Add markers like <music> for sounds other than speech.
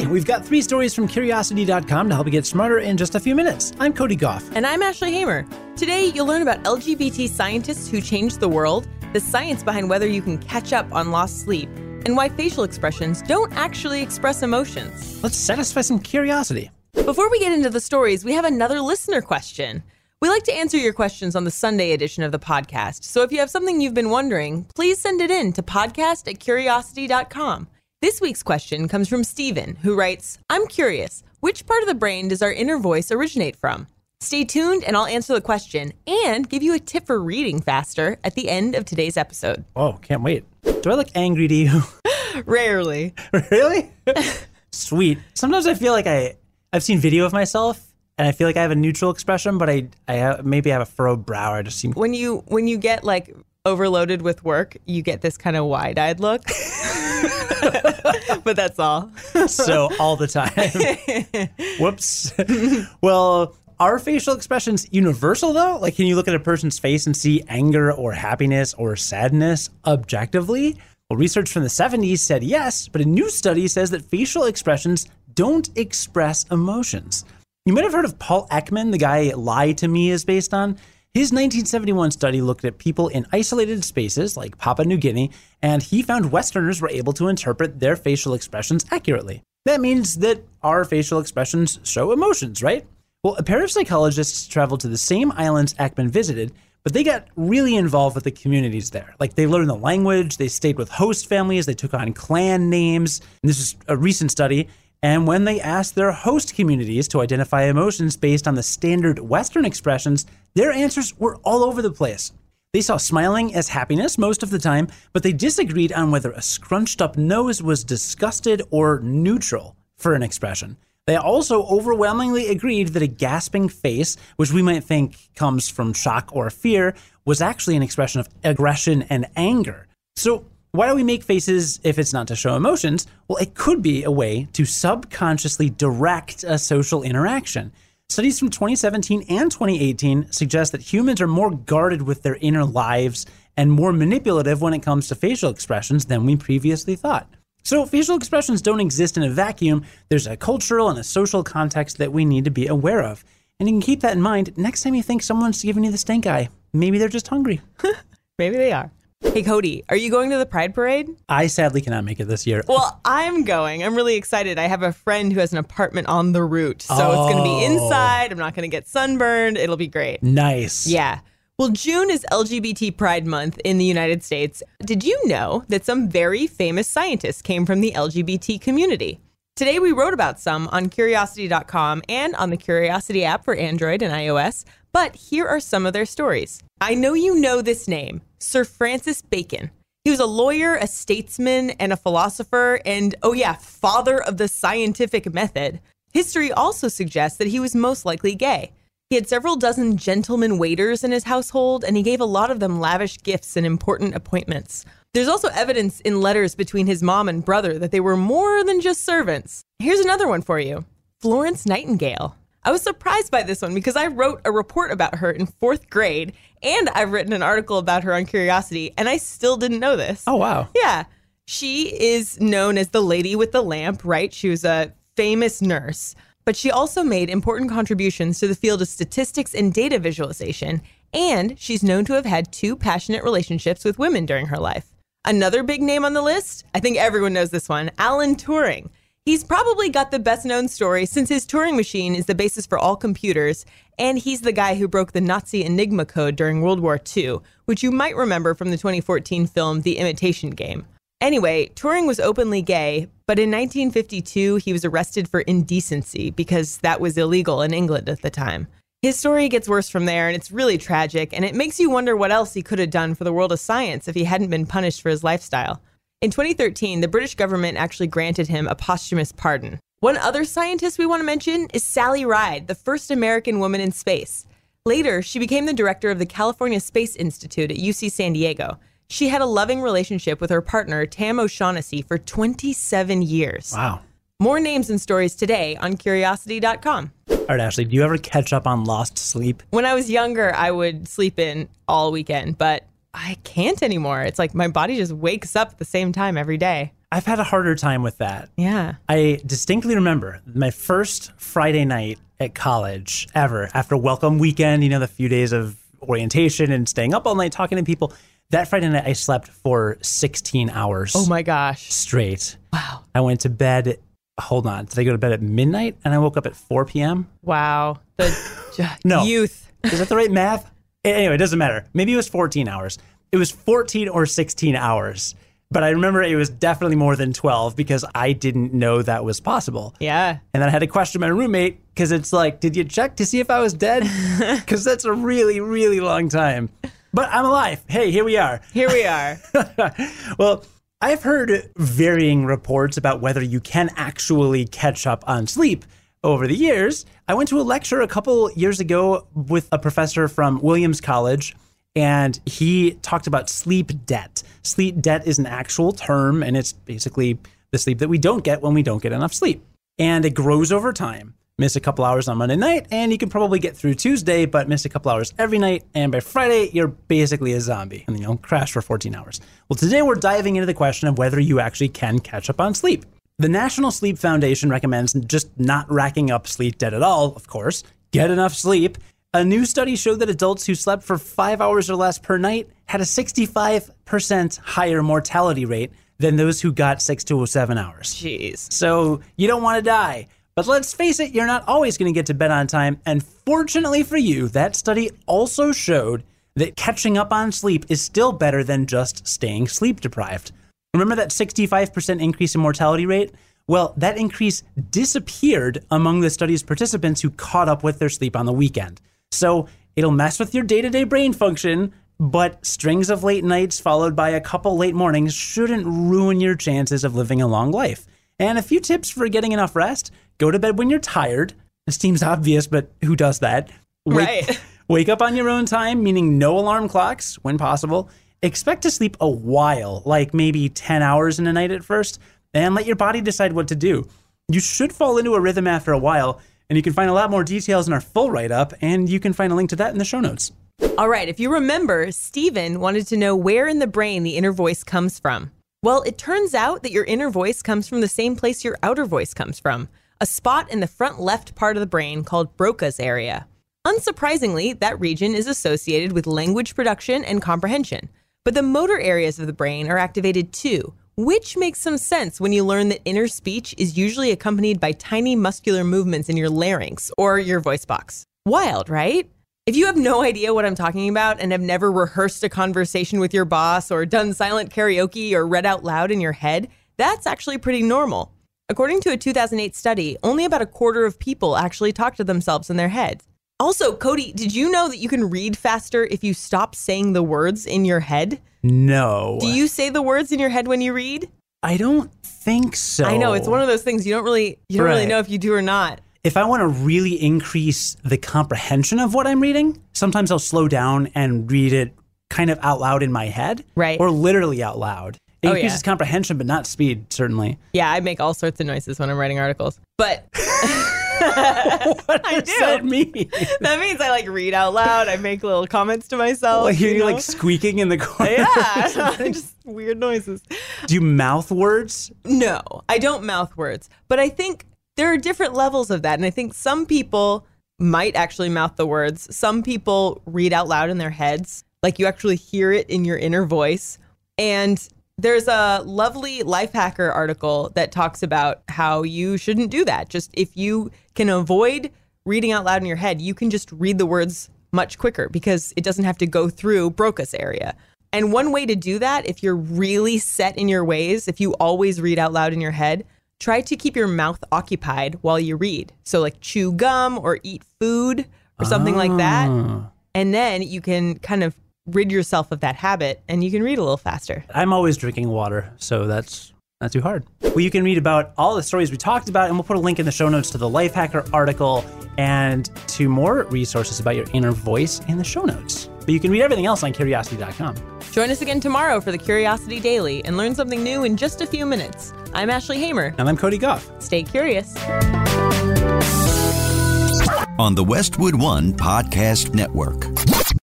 Hi, we've got three stories from Curiosity.com to help you get smarter in just a few minutes. I'm Cody Gough. And I'm Ashley Hamer. Today, you'll learn about LGBT scientists who changed the world, the science behind whether you can catch up on lost sleep, and why facial expressions don't actually express emotions. Let's satisfy some curiosity. Before we get into the stories, we have another listener question. We like to answer your questions on the Sunday edition of the podcast. So if you have something you've been wondering, please send it in to podcast at curiosity.com. This week's question comes from Stephen, who writes I'm curious, which part of the brain does our inner voice originate from? Stay tuned and I'll answer the question and give you a tip for reading faster at the end of today's episode. Oh, can't wait. Do I look angry to you? <laughs> Rarely. really? <laughs> Sweet. Sometimes I feel like I I've seen video of myself and I feel like I have a neutral expression, but I I have, maybe I have a furrowed brow. I just seem When you when you get like overloaded with work, you get this kind of wide-eyed look. <laughs> <laughs> but that's all. so all the time. <laughs> Whoops. well, are facial expressions universal though? Like, can you look at a person's face and see anger or happiness or sadness objectively? Well, research from the 70s said yes, but a new study says that facial expressions don't express emotions. You might have heard of Paul Ekman, the guy Lie to Me is based on. His 1971 study looked at people in isolated spaces like Papua New Guinea, and he found Westerners were able to interpret their facial expressions accurately. That means that our facial expressions show emotions, right? Well, a pair of psychologists traveled to the same islands Ekman visited, but they got really involved with the communities there. Like they learned the language, they stayed with host families, they took on clan names. And this is a recent study. And when they asked their host communities to identify emotions based on the standard Western expressions, their answers were all over the place. They saw smiling as happiness most of the time, but they disagreed on whether a scrunched up nose was disgusted or neutral for an expression. They also overwhelmingly agreed that a gasping face, which we might think comes from shock or fear, was actually an expression of aggression and anger. So, why do we make faces if it's not to show emotions? Well, it could be a way to subconsciously direct a social interaction. Studies from 2017 and 2018 suggest that humans are more guarded with their inner lives and more manipulative when it comes to facial expressions than we previously thought. So, facial expressions don't exist in a vacuum. There's a cultural and a social context that we need to be aware of. And you can keep that in mind next time you think someone's giving you the stink eye. Maybe they're just hungry. <laughs> Maybe they are. Hey, Cody, are you going to the Pride Parade? I sadly cannot make it this year. Well, I'm going. I'm really excited. I have a friend who has an apartment on the route. So oh. it's going to be inside. I'm not going to get sunburned. It'll be great. Nice. Yeah. Well, June is LGBT Pride Month in the United States. Did you know that some very famous scientists came from the LGBT community? Today, we wrote about some on curiosity.com and on the Curiosity app for Android and iOS, but here are some of their stories. I know you know this name Sir Francis Bacon. He was a lawyer, a statesman, and a philosopher, and oh, yeah, father of the scientific method. History also suggests that he was most likely gay. He had several dozen gentlemen waiters in his household, and he gave a lot of them lavish gifts and important appointments. There's also evidence in letters between his mom and brother that they were more than just servants. Here's another one for you Florence Nightingale. I was surprised by this one because I wrote a report about her in fourth grade, and I've written an article about her on Curiosity, and I still didn't know this. Oh, wow. Yeah. She is known as the lady with the lamp, right? She was a famous nurse, but she also made important contributions to the field of statistics and data visualization, and she's known to have had two passionate relationships with women during her life. Another big name on the list, I think everyone knows this one Alan Turing. He's probably got the best known story since his Turing machine is the basis for all computers, and he's the guy who broke the Nazi Enigma code during World War II, which you might remember from the 2014 film The Imitation Game. Anyway, Turing was openly gay, but in 1952 he was arrested for indecency because that was illegal in England at the time. His story gets worse from there, and it's really tragic, and it makes you wonder what else he could have done for the world of science if he hadn't been punished for his lifestyle. In 2013, the British government actually granted him a posthumous pardon. One other scientist we want to mention is Sally Ride, the first American woman in space. Later, she became the director of the California Space Institute at UC San Diego. She had a loving relationship with her partner, Tam O'Shaughnessy, for 27 years. Wow. More names and stories today on curiosity.com. All right, Ashley, do you ever catch up on lost sleep? When I was younger, I would sleep in all weekend, but I can't anymore. It's like my body just wakes up at the same time every day. I've had a harder time with that. Yeah. I distinctly remember my first Friday night at college ever after welcome weekend, you know, the few days of orientation and staying up all night talking to people. That Friday night, I slept for 16 hours Oh my gosh. straight. Wow. I went to bed. Hold on. Did I go to bed at midnight and I woke up at 4 p.m.? Wow. The <laughs> No. youth. Is that the right math? Anyway, it doesn't matter. Maybe it was 14 hours. It was 14 or 16 hours. But I remember it was definitely more than 12 because I didn't know that was possible. Yeah. And then I had to question my roommate because it's like, did you check to see if I was dead? <laughs> Because that's a really, really long time. But I'm alive. Hey, here we are. Here we are. <laughs> Well, I've heard varying reports about whether you can actually catch up on sleep over the years. I went to a lecture a couple years ago with a professor from Williams College, and he talked about sleep debt. Sleep debt is an actual term, and it's basically the sleep that we don't get when we don't get enough sleep. And it grows over time. Miss a couple hours on Monday night, and you can probably get through Tuesday, but miss a couple hours every night. And by Friday, you're basically a zombie, and you'll crash for 14 hours. Well, today we're diving into the question of whether you actually can catch up on sleep. The National Sleep Foundation recommends just not racking up sleep debt at all, of course. Get enough sleep. A new study showed that adults who slept for five hours or less per night had a 65% higher mortality rate than those who got six to seven hours. Jeez. So you don't want to die. But let's face it, you're not always going to get to bed on time. And fortunately for you, that study also showed that catching up on sleep is still better than just staying sleep deprived. Remember that 65% increase in mortality rate? Well, that increase disappeared among the study's participants who caught up with their sleep on the weekend. So it'll mess with your day to day brain function, but strings of late nights followed by a couple late mornings shouldn't ruin your chances of living a long life. And a few tips for getting enough rest go to bed when you're tired. It seems obvious, but who does that? Wake, Right. <laughs> Wake up on your own time, meaning no alarm clocks when possible. Expect to sleep a while, like maybe 10 hours in a night at first, and let your body decide what to do. You should fall into a rhythm after a while, and you can find a lot more details in our full write up, and you can find a link to that in the show notes. All right. If you remember, Stephen wanted to know where in the brain the inner voice comes from. Well, it turns out that your inner voice comes from the same place your outer voice comes from a spot in the front left part of the brain called Broca's area. Unsurprisingly, that region is associated with language production and comprehension. But the motor areas of the brain are activated too, which makes some sense when you learn that inner speech is usually accompanied by tiny muscular movements in your larynx or your voice box. Wild, right? If you have no idea what I'm talking about and have never rehearsed a conversation with your boss or done silent karaoke or read out loud in your head, that's actually pretty normal. According to a 2008 study, only about a quarter of people actually talk to themselves in their heads. Also, Cody, did you know that you can read faster if you stop saying the words in your head? No. Do you say the words in your head when you read? I don't think so. I know it's one of those things you don't really you don't really know if you do or not. if I want to really increase the comprehension of what I'm reading, sometimes I'll slow down and read it kind of out loud in my head. Right. Or literally out loud. It Oh, increases yeah. comprehension, but not speed, certainly. Yeah, I make all sorts of noises when I'm writing articles. But <laughs> <laughs> What does do. that mean? <laughs> that means I like read out loud. I make little comments to myself. like you you're know? like squeaking in the <laughs> corner. yeah, just weird noises. Do you mouth words? No, I don't mouth words, but I think there are different levels of that. And I think some people might actually mouth the words. Some people read out loud in their heads, like you actually hear it in your inner voice. And there's a lovely Lifehacker article that talks about how you shouldn't do that. Just if you can avoid reading out loud in your head, you can just read the words much quicker because it doesn't have to go through Broca's area. And one way to do that, if you're really set in your ways, if you always read out loud in your head, try to keep your mouth occupied while you read. So, like chew gum or eat food or something like that. Ah. And then you can kind of rid yourself of that habit and you can read a little faster. I'm always drinking water, so that's not too hard. Well, you can read about all the stories we talked about, and we'll put a link in the show notes to the Lifehacker article and to more resources about your inner voice in the show notes. But you can read everything else on curiosity.com. Join us again tomorrow for the Curiosity Daily and learn something new in just a few minutes. I'm Ashley Hamer. And I'm Cody Gough. Stay curious. on the Westwood One Podcast Network.